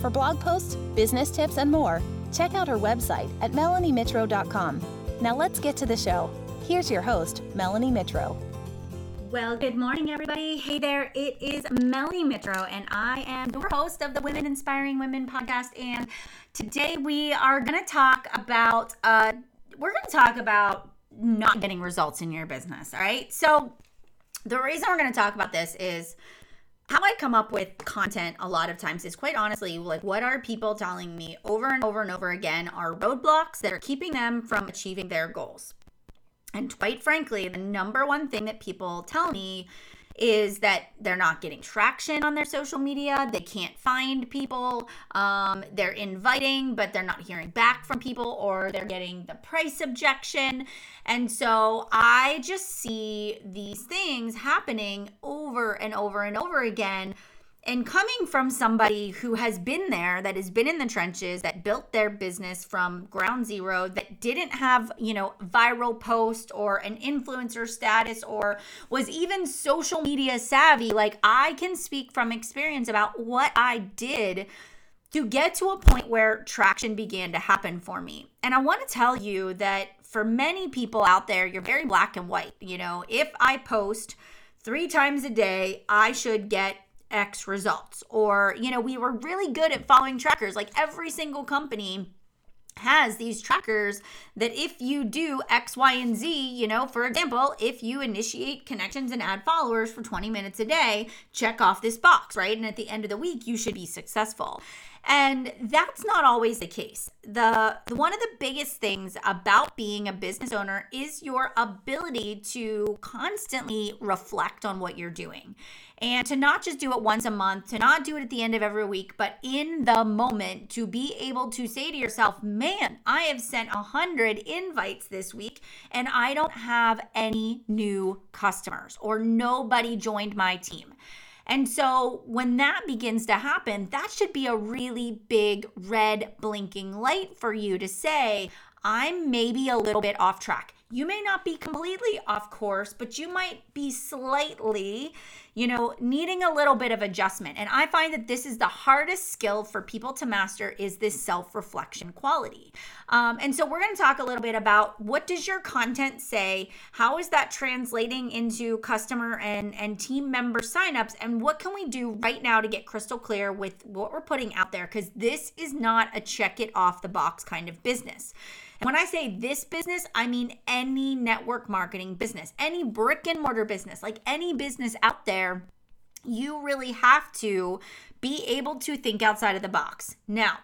For blog posts, business tips, and more, check out her website at melaniemitro.com. Now let's get to the show. Here's your host, Melanie Mitro. Well, good morning, everybody. Hey there, it is Melanie Mitro, and I am your host of the Women Inspiring Women podcast. And today we are going to talk about, uh, we're going to talk about not getting results in your business. All right. So, the reason we're going to talk about this is how I come up with content a lot of times is quite honestly like what are people telling me over and over and over again are roadblocks that are keeping them from achieving their goals. And quite frankly, the number one thing that people tell me is that they're not getting traction on their social media. They can't find people. Um, they're inviting, but they're not hearing back from people, or they're getting the price objection. And so I just see these things happening over and over and over again and coming from somebody who has been there that has been in the trenches that built their business from ground zero that didn't have you know viral post or an influencer status or was even social media savvy like i can speak from experience about what i did to get to a point where traction began to happen for me. And i want to tell you that for many people out there you're very black and white you know? If i post three times a day i should get X results. Or, you know, we were really good at following trackers. Like every single company has these trackers that if you do X, Y, and Z, you know, for example, if you initiate connections and add followers for 20 minutes a day, check off this box, right? And at the end of the week, you should be successful. And that's not always the case. The, the one of the biggest things about being a business owner is your ability to constantly reflect on what you're doing and to not just do it once a month, to not do it at the end of every week, but in the moment to be able to say to yourself, man, I have sent a hundred invites this week and I don't have any new customers or nobody joined my team. And so when that begins to happen, that should be a really big red blinking light for you to say, I'm maybe a little bit off track. You may not be completely off course, but you might be slightly, you know, needing a little bit of adjustment. And I find that this is the hardest skill for people to master is this self-reflection quality. Um, and so we're going to talk a little bit about what does your content say? How is that translating into customer and, and team member signups? And what can we do right now to get crystal clear with what we're putting out there? Because this is not a check it off the box kind of business. When I say this business, I mean any network marketing business, any brick and mortar business, like any business out there. You really have to be able to think outside of the box. Now,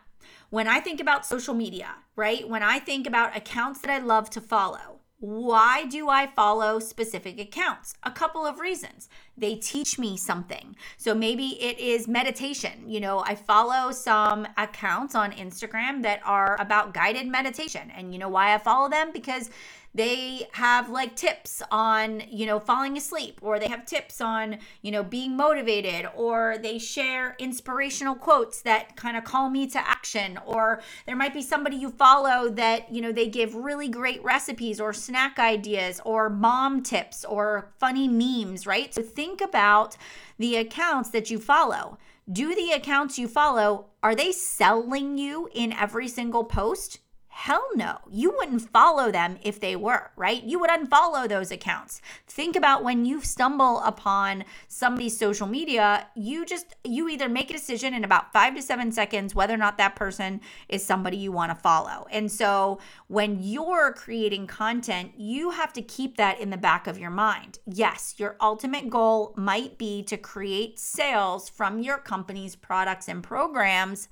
when I think about social media, right? When I think about accounts that I love to follow, why do I follow specific accounts? A couple of reasons. They teach me something. So maybe it is meditation. You know, I follow some accounts on Instagram that are about guided meditation. And you know why I follow them? Because they have like tips on you know falling asleep or they have tips on you know being motivated or they share inspirational quotes that kind of call me to action or there might be somebody you follow that you know they give really great recipes or snack ideas or mom tips or funny memes right? So think about the accounts that you follow. Do the accounts you follow are they selling you in every single post Hell no. You wouldn't follow them if they were, right? You would unfollow those accounts. Think about when you stumble upon somebody's social media, you just, you either make a decision in about five to seven seconds whether or not that person is somebody you want to follow. And so when you're creating content, you have to keep that in the back of your mind. Yes, your ultimate goal might be to create sales from your company's products and programs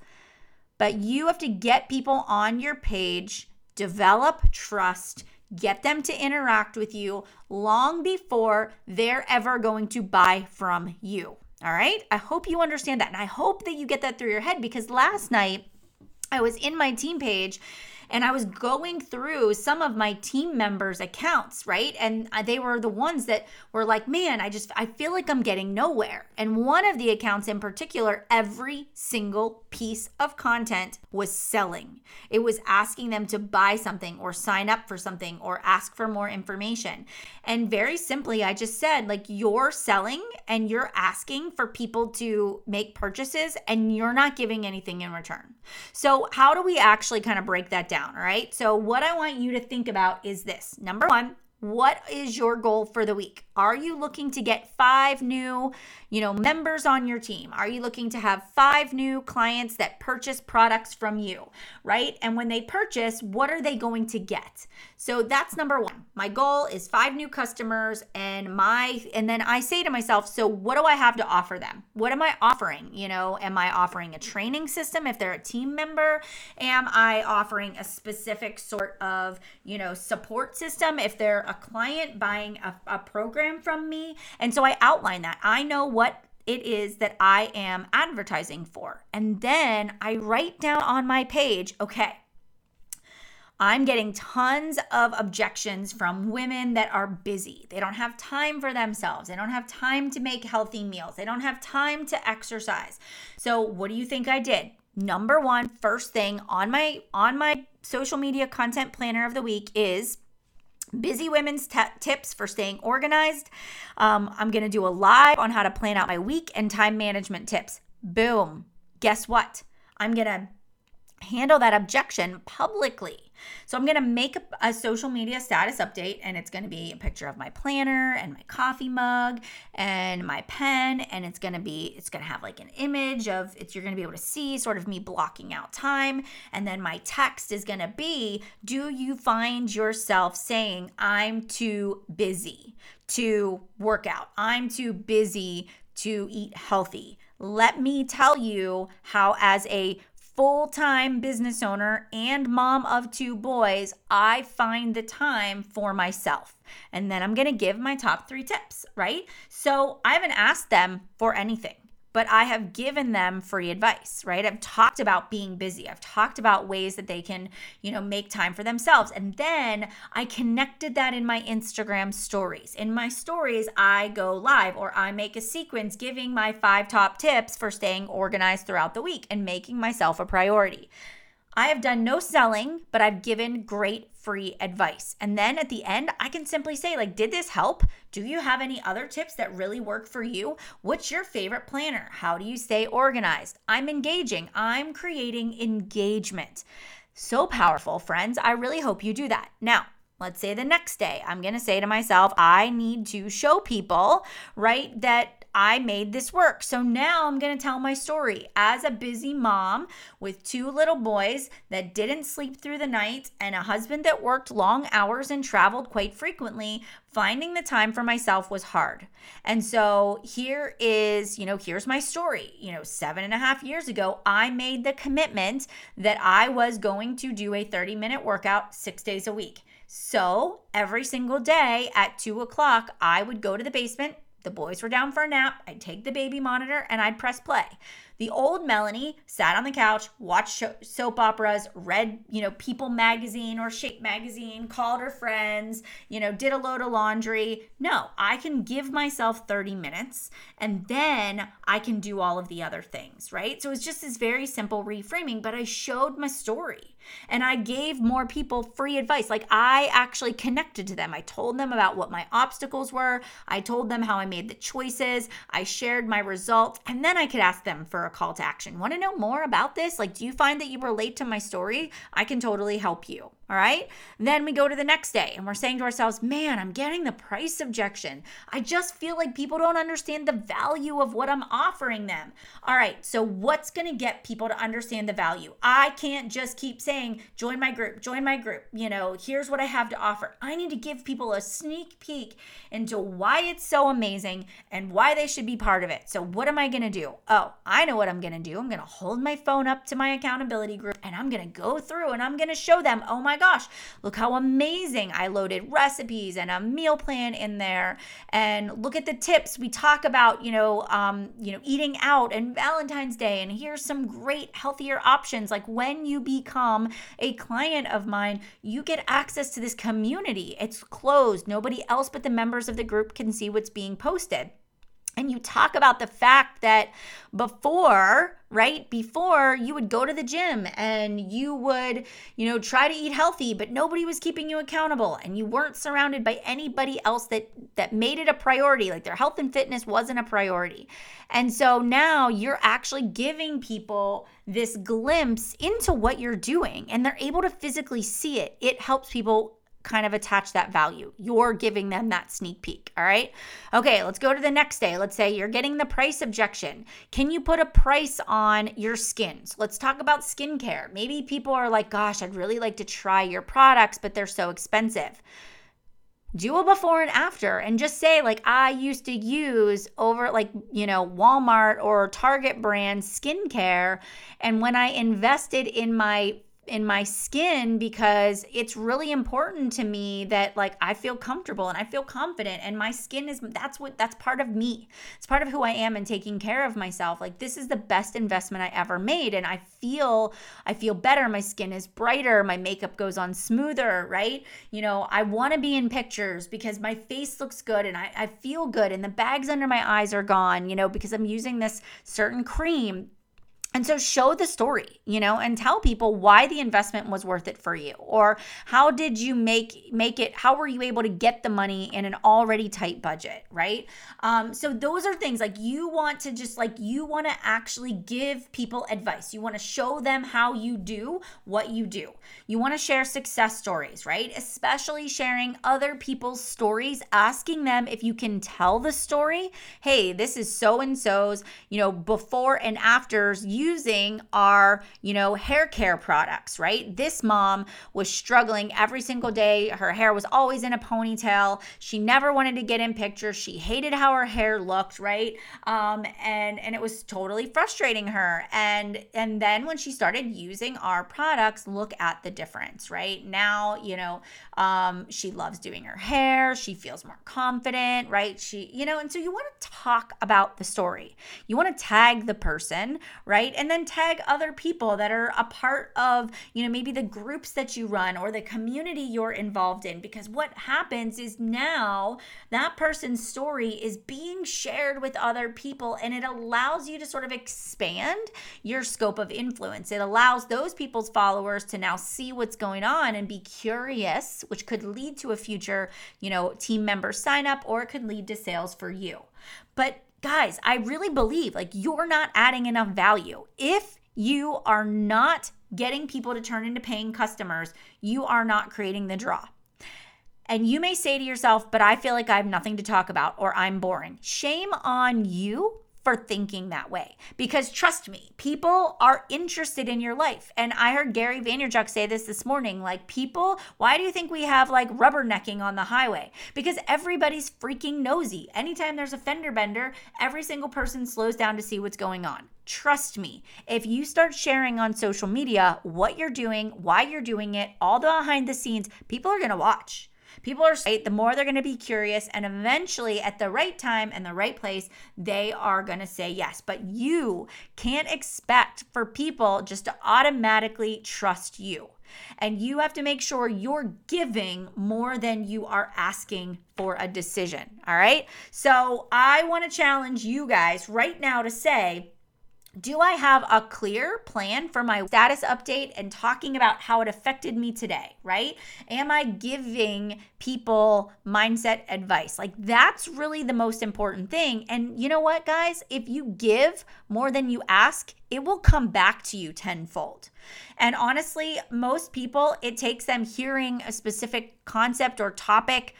but you have to get people on your page, develop trust, get them to interact with you long before they're ever going to buy from you. All right. I hope you understand that. And I hope that you get that through your head because last night, I was in my team page and I was going through some of my team members' accounts, right? And they were the ones that were like, man, I just, I feel like I'm getting nowhere. And one of the accounts in particular, every single piece of content was selling. It was asking them to buy something or sign up for something or ask for more information. And very simply, I just said, like, you're selling and you're asking for people to make purchases and you're not giving anything in return. So, how do we actually kind of break that down? Down. All right. So, what I want you to think about is this number one, what is your goal for the week? Are you looking to get five new, you know, members on your team? Are you looking to have five new clients that purchase products from you, right? And when they purchase, what are they going to get? So that's number 1. My goal is five new customers and my and then I say to myself, so what do I have to offer them? What am I offering? You know, am I offering a training system if they're a team member? Am I offering a specific sort of, you know, support system if they're a client buying a, a program from me. And so I outline that. I know what it is that I am advertising for. And then I write down on my page, okay, I'm getting tons of objections from women that are busy. They don't have time for themselves. They don't have time to make healthy meals. They don't have time to exercise. So, what do you think I did? Number 1, first thing on my on my social media content planner of the week is Busy Women's t- Tips for Staying Organized. Um, I'm going to do a live on how to plan out my week and time management tips. Boom. Guess what? I'm going to handle that objection publicly. So I'm going to make a, a, social media status update and it's going to be a picture of my planner and my coffee mug and my pen and it's going to be it's going to have like an image of it's you're going to be able to see sort of me blocking out time and then my text is going to be do you find yourself saying I'm too busy to work out. I'm too busy to eat healthy. Let me tell you how as a full time business owner and mom of two boys, I find the time for myself. And then I'm gonna give my top three tips, right? So I haven't asked them for anything but I have given them free advice, right? I've talked about being busy. I've talked about ways that they can, you know, make time for themselves. And then I connected that in my Instagram stories. In my stories, I go live or I make a sequence giving my five top tips for staying organized throughout the week and making myself a priority. I have done no selling, but I've given great free advice. And then at the end, I can simply say, like, did this help? Do you have any other tips that really work for you? What's your favorite planner? How do you stay organized? I'm engaging, I'm creating engagement. So powerful, friends. I really hope you do that. Now, let's say the next day, I'm going to say to myself, I need to show people, right, that I made this work. So now I'm going to tell my story as a busy mom with two little boys that didn't sleep through the night and a husband that worked long hours and traveled quite frequently. Finding the time for myself was hard. And so here is, you know, here's my story. You know, seven and a half years ago, I made the commitment that I was going to do a 30 minute workout six days a week. So every single day at two o'clock, I would go to the basement, the boys were down for a nap. I'd take the baby monitor and I'd press play. The old Melanie sat on the couch, watched soap operas, read, you know, People magazine or Shape magazine, called her friends, you know, did a load of laundry. No, I can give myself 30 minutes and then I can do all of the other things, right? So it's just this very simple reframing, but I showed my story and I gave more people free advice. Like I actually connected to them. I told them about what my obstacles were. I told them how I made the choices. I shared my results. And then I could ask them for a call to action. Want to know more about this? Like, do you find that you relate to my story? I can totally help you. All right. Then we go to the next day and we're saying to ourselves, man, I'm getting the price objection. I just feel like people don't understand the value of what I'm offering them. All right. So, what's going to get people to understand the value? I can't just keep saying, join my group, join my group. You know, here's what I have to offer. I need to give people a sneak peek into why it's so amazing and why they should be part of it. So, what am I going to do? Oh, I know what I'm going to do. I'm going to hold my phone up to my accountability group and I'm going to go through and I'm going to show them, oh my my gosh, look how amazing. I loaded recipes and a meal plan in there. And look at the tips. We talk about, you know, um, you know, eating out and Valentine's Day. And here's some great healthier options. Like when you become a client of mine, you get access to this community. It's closed. Nobody else but the members of the group can see what's being posted and you talk about the fact that before right before you would go to the gym and you would you know try to eat healthy but nobody was keeping you accountable and you weren't surrounded by anybody else that that made it a priority. Like their health and fitness wasn't a priority. And so now you're actually giving people this glimpse into what you're doing and they're able to physically see it. It helps people kind of attach that value. You're giving them that sneak peek. All right. Okay, let's go to the next day. Let's say you're getting the price objection. Can you put a price on your skins? Let's talk about skincare. Maybe people are like, gosh, I'd really like to try your products, but they're so expensive. Do a before and after and just say, like, I used to use over, like, you know, Walmart or Target brand skincare. And when I invested in my in my skin because it's really important to me that like I feel comfortable and I feel confident and my skin is that's what that's part of me. It's part of who I am and taking care of myself. Like this is the best investment I ever made and I feel I feel better. My skin is brighter, my makeup goes on smoother, right? You know, I want to be in pictures because my face looks good and I, I feel good and the bags under my eyes are gone, you know, because I'm using this certain cream and so show the story, you know, and tell people why the investment was worth it for you or how did you make make it how were you able to get the money in an already tight budget, right? Um, so those are things like you want to just like you want to actually give people advice. You want to show them how you do what you do. You want to share success stories, right? Especially sharing other people's stories, asking them if you can tell the story. Hey, this is so and so's, you know, before and afters you using our, you know, hair care products, right? This mom was struggling every single day. Her hair was always in a ponytail. She never wanted to get in pictures. She hated how her hair looked, right? Um, and and it was totally frustrating her. And and then when she started using our products, look at the difference, right? Now, you know, um, she loves doing her hair. She feels more confident, right? She, you know, and so you want to talk about the story. You want to tag the person, right? And then tag other people that are a part of, you know, maybe the groups that you run or the community you're involved in. Because what happens is now that person's story is being shared with other people and it allows you to sort of expand your scope of influence. It allows those people's followers to now see what's going on and be curious, which could lead to a future, you know, team member sign up or it could lead to sales for you. But guys, I really believe like you're not adding enough value. If you are not getting people to turn into paying customers, you are not creating the draw. And you may say to yourself, but I feel like I have nothing to talk about or I'm boring. Shame on you for thinking that way. Because trust me, people are interested in your life. And I heard Gary Vaynerchuk say this this morning like, people, why do you think we have like rubbernecking on the highway? Because everybody's freaking nosy. Anytime there's a fender bender, every single person slows down to see what's going on. Trust me, if you start sharing on social media what you're doing, why you're doing it, all the behind the scenes, people are going to watch. People are right, the more they're going to be curious, and eventually, at the right time and the right place, they are going to say yes. But you can't expect for people just to automatically trust you. And you have to make sure you're giving more than you are asking for a decision. All right. So I want to challenge you guys right now to say, do I have a clear plan for my status update and talking about how it affected me today, right? Am I giving people mindset advice? Like that's really the most important thing. And you know what, guys? If you give more than you ask, it will come back to you tenfold. And honestly, most people, it takes them hearing a specific concept or topic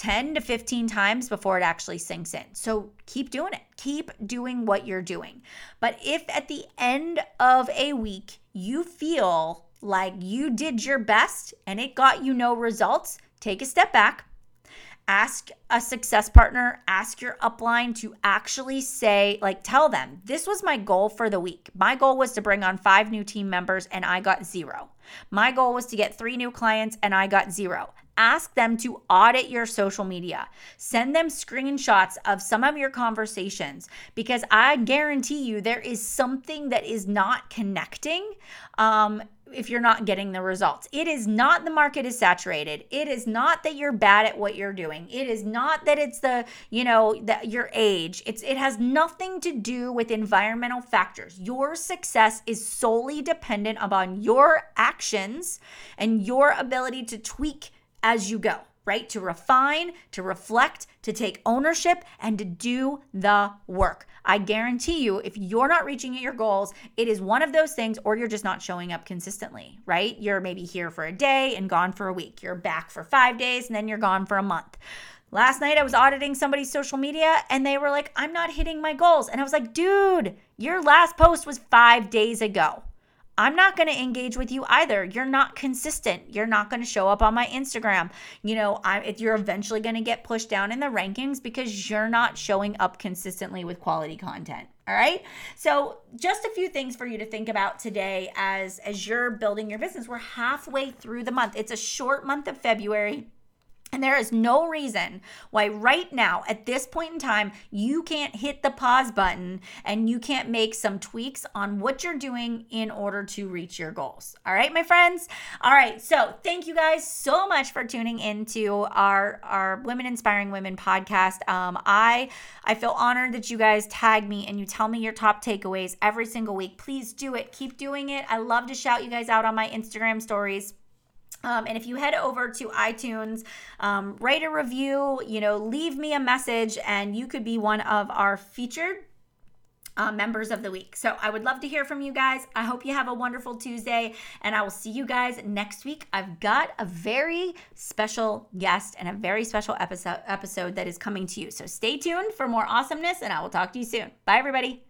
10 to 15 times before it actually sinks in. So keep doing it. Keep doing what you're doing. But if at the end of a week you feel like you did your best and it got you no results, take a step back. ask a success partner, ask your upline to actually say, like, tell them, this was my goal for the week. My goal was to bring on five new team members and I got zero. My goal was to get three new clients and I got zero. Ask them to audit your social media. Send them screenshots of some of your conversations because I guarantee you there is something that is not connecting. Um, if you're not getting the results. It is not the market is saturated. It is not that you're bad at what you're doing. It is not that it's the, you know, that your age. It's it has nothing to do with environmental factors. Your success is solely dependent upon your actions and your ability to tweak as you go right? To refine, to reflect, to take ownership, and to do the work. I guarantee you, if you're not reaching your goals, it is one of those things, or you're just not showing up consistently, right? You're maybe here for a day and gone for a week. You're back for five days and then you're gone for a month. Last night I was auditing somebody's social media and they were like, I'm not hitting my goals. And I was like, dude, your last post was five days ago. I'm not going to engage with you either. You're not consistent. You're not going to show up on my Instagram. You know, I, you're eventually going to get pushed down in the rankings because you're not showing up consistently with quality content. All right. So just a few things for you to think about today as as you're building your business. We're halfway through the month. It's a short month of February. And there is no reason why, right now, at this point in time, you can't hit the pause button and you can't make some tweaks on what you're doing in order to reach your goals. All right, my friends? All right. So, thank you guys so much for tuning into our, our Women Inspiring Women podcast. Um, I, I feel honored that you guys tag me and you tell me your top takeaways every single week. Please do it. Keep doing it. I love to shout you guys out on my Instagram stories. Um, and if you head over to iTunes, um, write a review, you know, leave me a message, and you could be one of our featured uh, members of the week. So I would love to hear from you guys. I hope you have a wonderful Tuesday, and I will see you guys next week. I've got a very special guest and a very special episode episode that is coming to you. So stay tuned for more awesomeness, and I will talk to you soon. Bye, everybody.